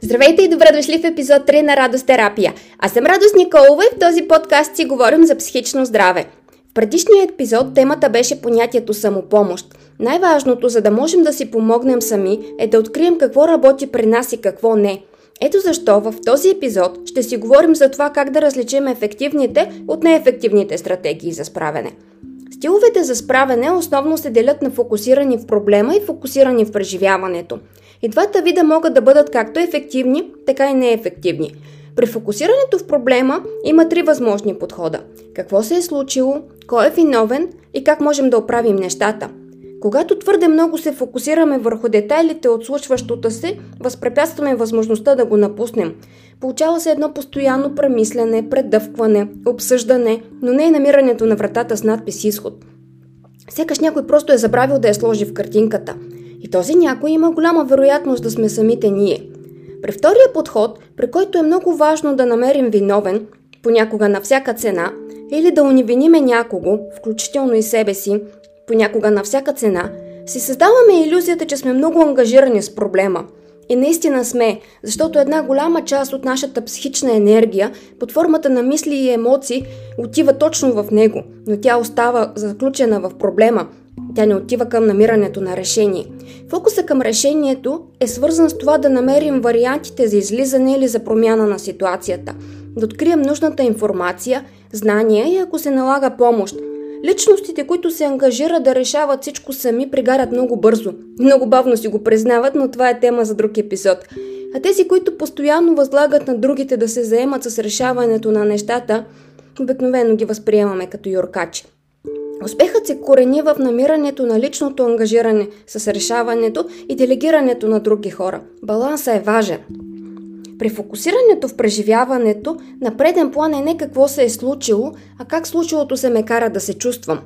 Здравейте и добре дошли в епизод 3 на Радост терапия. Аз съм Радост Николова и в този подкаст си говорим за психично здраве. В предишния епизод темата беше понятието самопомощ. Най-важното, за да можем да си помогнем сами, е да открием какво работи при нас и какво не. Ето защо в този епизод ще си говорим за това как да различим ефективните от неефективните стратегии за справяне. Стиловете за справяне основно се делят на фокусирани в проблема и фокусирани в преживяването – и двата вида могат да бъдат както ефективни, така и неефективни. При фокусирането в проблема има три възможни подхода. Какво се е случило, кой е виновен и как можем да оправим нещата. Когато твърде много се фокусираме върху детайлите от случващото се, възпрепятстваме възможността да го напуснем. Получава се едно постоянно премислене, предъвкване, обсъждане, но не и намирането на вратата с надпис изход. Сякаш някой просто е забравил да я сложи в картинката – и този някой има голяма вероятност да сме самите ние. При втория подход, при който е много важно да намерим виновен, понякога на всяка цена, или да унивиниме някого, включително и себе си, понякога на всяка цена, си създаваме иллюзията, че сме много ангажирани с проблема. И наистина сме, защото една голяма част от нашата психична енергия, под формата на мисли и емоции, отива точно в него, но тя остава заключена в проблема, тя не отива към намирането на решение. Фокуса към решението е свързан с това да намерим вариантите за излизане или за промяна на ситуацията, да открием нужната информация, знания и ако се налага помощ. Личностите, които се ангажират да решават всичко сами, пригарят много бързо. Много бавно си го признават, но това е тема за друг епизод. А тези, които постоянно възлагат на другите да се заемат с решаването на нещата, обикновено ги възприемаме като юркачи. Успехът се корени в намирането на личното ангажиране с решаването и делегирането на други хора. Балансът е важен. При фокусирането в преживяването, на преден план е не какво се е случило, а как случилото се ме кара да се чувствам.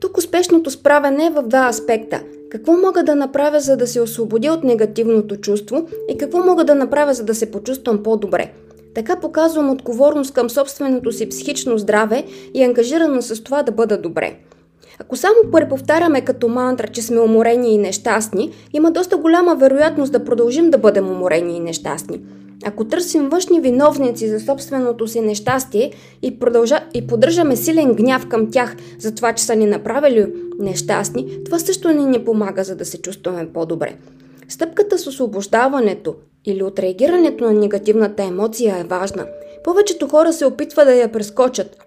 Тук успешното справяне е в два аспекта. Какво мога да направя, за да се освободя от негативното чувство и какво мога да направя, за да се почувствам по-добре. Така показвам отговорност към собственото си психично здраве и ангажирана с това да бъда добре. Ако само преповтаряме като мантра, че сме уморени и нещастни, има доста голяма вероятност да продължим да бъдем уморени и нещастни. Ако търсим външни виновници за собственото си нещастие и, продължа, и поддържаме силен гняв към тях за това, че са ни направили нещастни, това също не ни помага, за да се чувстваме по-добре. Стъпката с освобождаването или отреагирането на негативната емоция е важна. Повечето хора се опитват да я прескочат,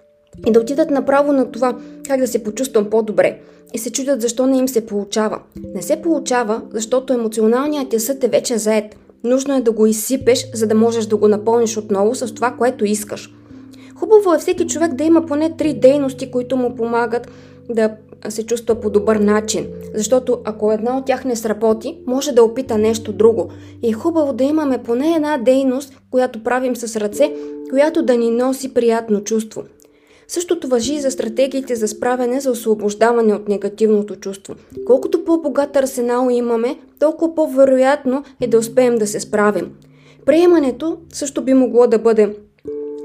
и да отидат направо на това как да се почувствам по-добре и се чудят защо не им се получава. Не се получава, защото емоционалният ти е вече заед. Нужно е да го изсипеш, за да можеш да го напълниш отново с това, което искаш. Хубаво е всеки човек да има поне три дейности, които му помагат да се чувства по добър начин. Защото ако една от тях не сработи, може да опита нещо друго. И е хубаво да имаме поне една дейност, която правим с ръце, която да ни носи приятно чувство. Същото въжи и за стратегиите за справяне за освобождаване от негативното чувство. Колкото по-богат арсенал имаме, толкова по-вероятно е да успеем да се справим. Приемането също би могло да бъде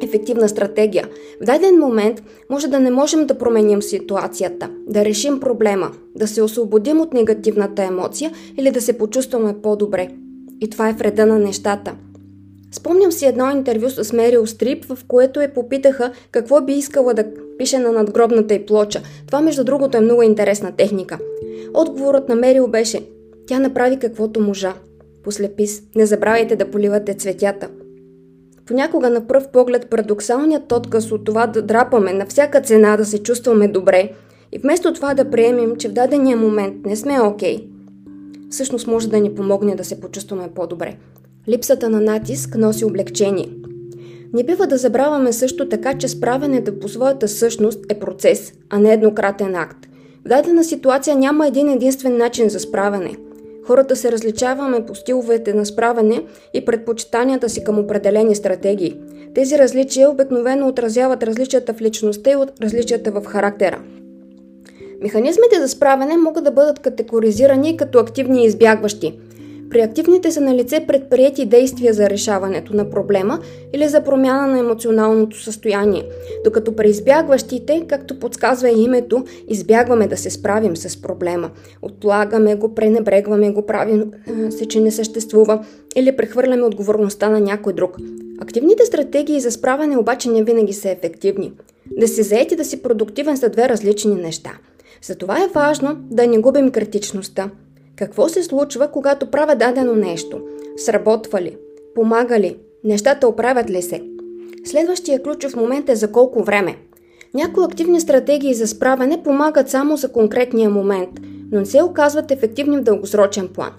ефективна стратегия. В даден момент може да не можем да променим ситуацията, да решим проблема, да се освободим от негативната емоция или да се почувстваме по-добре. И това е вреда на нещата – Спомням си едно интервю с Мерил Стрип, в което е попитаха какво би искала да пише на надгробната й плоча. Това, между другото, е много интересна техника. Отговорът на Мерил беше Тя направи каквото можа. Послепис, не забравяйте да поливате цветята. Понякога на пръв поглед парадоксалният отказ от това да драпаме на всяка цена да се чувстваме добре и вместо това да приемем, че в дадения момент не сме окей, okay, всъщност може да ни помогне да се почувстваме по-добре. Липсата на натиск носи облегчение. Не бива да забравяме също така, че справянето по своята същност е процес, а не еднократен акт. В дадена ситуация няма един единствен начин за справяне. Хората се различаваме по стиловете на справяне и предпочитанията си към определени стратегии. Тези различия обикновено отразяват различията в личността и от различията в характера. Механизмите за справяне могат да бъдат категоризирани като активни и избягващи – При активните са на лице предприяти действия за решаването на проблема или за промяна на емоционалното състояние, докато при избягващите, както подсказва и името, избягваме да се справим с проблема. Отлагаме го, пренебрегваме го, правим се, че не съществува или прехвърляме отговорността на някой друг. Активните стратегии за справяне обаче не винаги са ефективни. Да си заети да си продуктивен са две различни неща. Затова е важно да не губим критичността – какво се случва, когато правя дадено нещо? Сработва ли? Помага ли? Нещата оправят ли се? Следващия ключов момент е за колко време. Някои активни стратегии за справяне помагат само за конкретния момент, но не се оказват ефективни в дългосрочен план.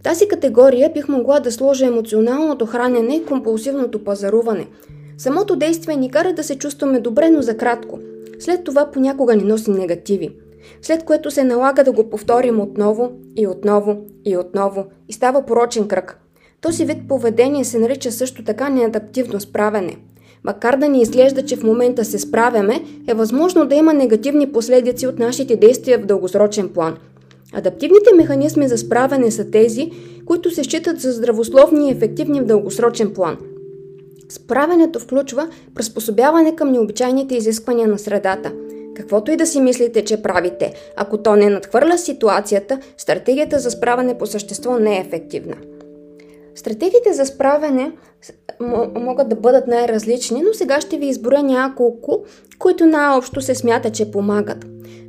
В тази категория бих могла да сложа емоционалното хранене и компулсивното пазаруване. Самото действие ни кара да се чувстваме добре, но за кратко. След това понякога ни носи негативи – след което се налага да го повторим отново и отново и отново и става порочен кръг. Този вид поведение се нарича също така неадаптивно справяне. Макар да ни изглежда, че в момента се справяме, е възможно да има негативни последици от нашите действия в дългосрочен план. Адаптивните механизми за справяне са тези, които се считат за здравословни и ефективни в дългосрочен план. Справянето включва приспособяване към необичайните изисквания на средата – Каквото и да си мислите, че правите, ако то не надхвърля ситуацията, стратегията за справяне по същество не е ефективна. Стратегиите за справяне могат да бъдат най-различни, но сега ще ви изборя няколко, които най-общо се смята, че помагат.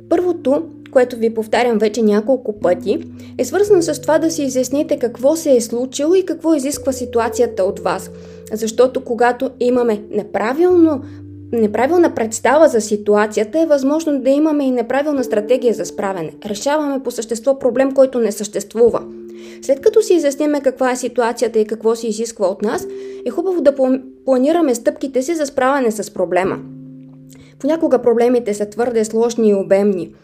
Първото, което ви повтарям вече няколко пъти, е свързано с това да си изясните какво се е случило и какво изисква ситуацията от вас. Защото когато имаме неправилно неправилна представа за ситуацията е възможно да имаме и неправилна стратегия за справяне. Решаваме по същество проблем, който не съществува. След като си изясниме каква е ситуацията и какво се изисква от нас, е хубаво да планираме стъпките си за справяне с проблема. Понякога проблемите са твърде сложни и обемни.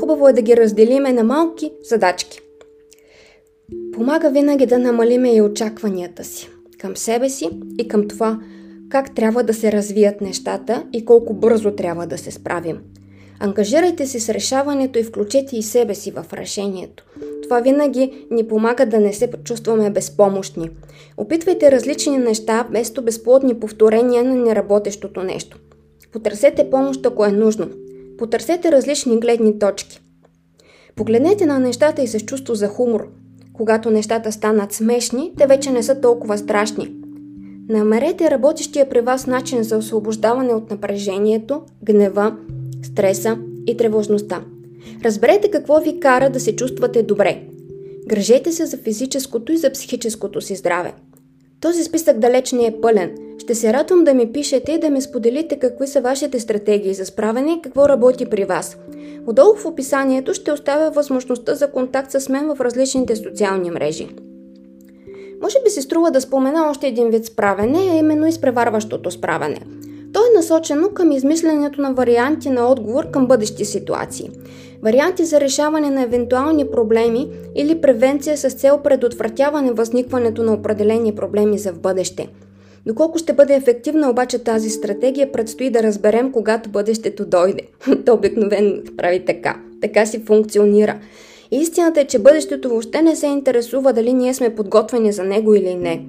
Хубаво е да ги разделиме на малки задачки. Помага винаги да намалиме и очакванията си към себе си и към това, как трябва да се развият нещата и колко бързо трябва да се справим. Ангажирайте се с решаването и включете и себе си в решението. Това винаги ни помага да не се чувстваме безпомощни. Опитвайте различни неща, вместо безплодни повторения на неработещото нещо. Потърсете помощ, ако е нужно. Потърсете различни гледни точки. Погледнете на нещата и с чувство за хумор. Когато нещата станат смешни, те вече не са толкова страшни – Намерете работещия при вас начин за освобождаване от напрежението, гнева, стреса и тревожността. Разберете какво ви кара да се чувствате добре. Грежете се за физическото и за психическото си здраве. Този списък далеч не е пълен. Ще се радвам да ми пишете и да ми споделите какви са вашите стратегии за справяне и какво работи при вас. Отдолу в описанието ще оставя възможността за контакт с мен в различните социални мрежи. Може би се струва да спомена още един вид справене, а именно изпреварващото справене. То е насочено към измисленето на варианти на отговор към бъдещи ситуации. Варианти за решаване на евентуални проблеми или превенция с цел предотвратяване възникването на определени проблеми за в бъдеще. Доколко ще бъде ефективна обаче тази стратегия, предстои да разберем, когато бъдещето дойде. То обикновено прави така. Така си функционира. Истината е, че бъдещето въобще не се интересува дали ние сме подготвени за него или не.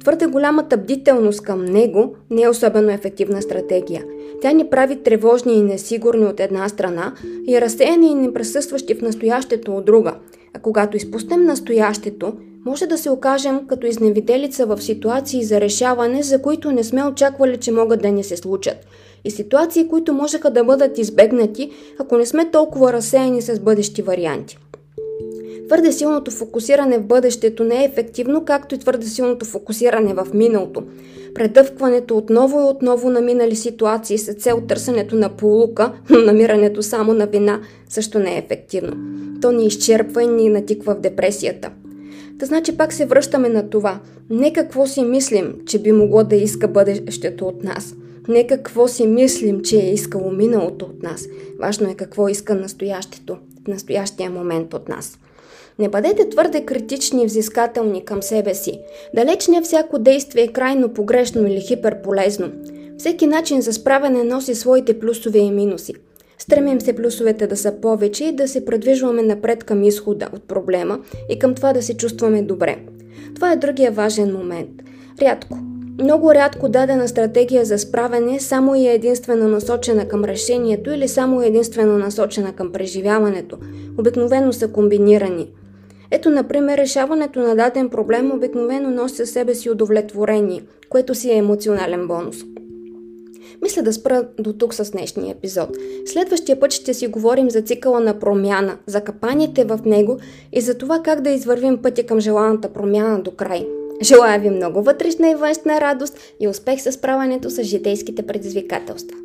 Твърде голямата бдителност към него не е особено ефективна стратегия. Тя ни прави тревожни и несигурни от една страна и разсеяни и неприсъстващи в настоящето от друга. А когато изпуснем настоящето, може да се окажем като изневиделица в ситуации за решаване, за които не сме очаквали, че могат да ни се случат. И ситуации, които можеха да бъдат избегнати, ако не сме толкова разсеяни с бъдещи варианти. Твърде силното фокусиране в бъдещето не е ефективно, както и твърде силното фокусиране в миналото. Предъвкването отново и отново на минали ситуации с цел търсенето на полука, но намирането само на вина също не е ефективно. То ни изчерпва и ни натиква в депресията. Та значи пак се връщаме на това. Не какво си мислим, че би могло да иска бъдещето от нас. Не какво си мислим, че е искало миналото от нас. Важно е какво иска настоящето, настоящия момент от нас. Не бъдете твърде критични и взискателни към себе си. Далеч не всяко действие е крайно погрешно или хиперполезно. Всеки начин за справяне носи своите плюсове и минуси. Стремим се плюсовете да са повече и да се предвижваме напред към изхода от проблема и към това да се чувстваме добре. Това е другия важен момент. Рядко, много рядко дадена стратегия за справяне само и е единствено насочена към решението или само единствено насочена към преживяването. Обикновено са комбинирани. Ето, например, решаването на даден проблем обикновено носи със себе си удовлетворение, което си е емоционален бонус. Мисля да спра до тук с днешния епизод. Следващия път ще си говорим за цикъла на промяна, за капаните в него и за това как да извървим пътя към желаната промяна до край. Желая ви много вътрешна и външна радост и успех с справянето с житейските предизвикателства.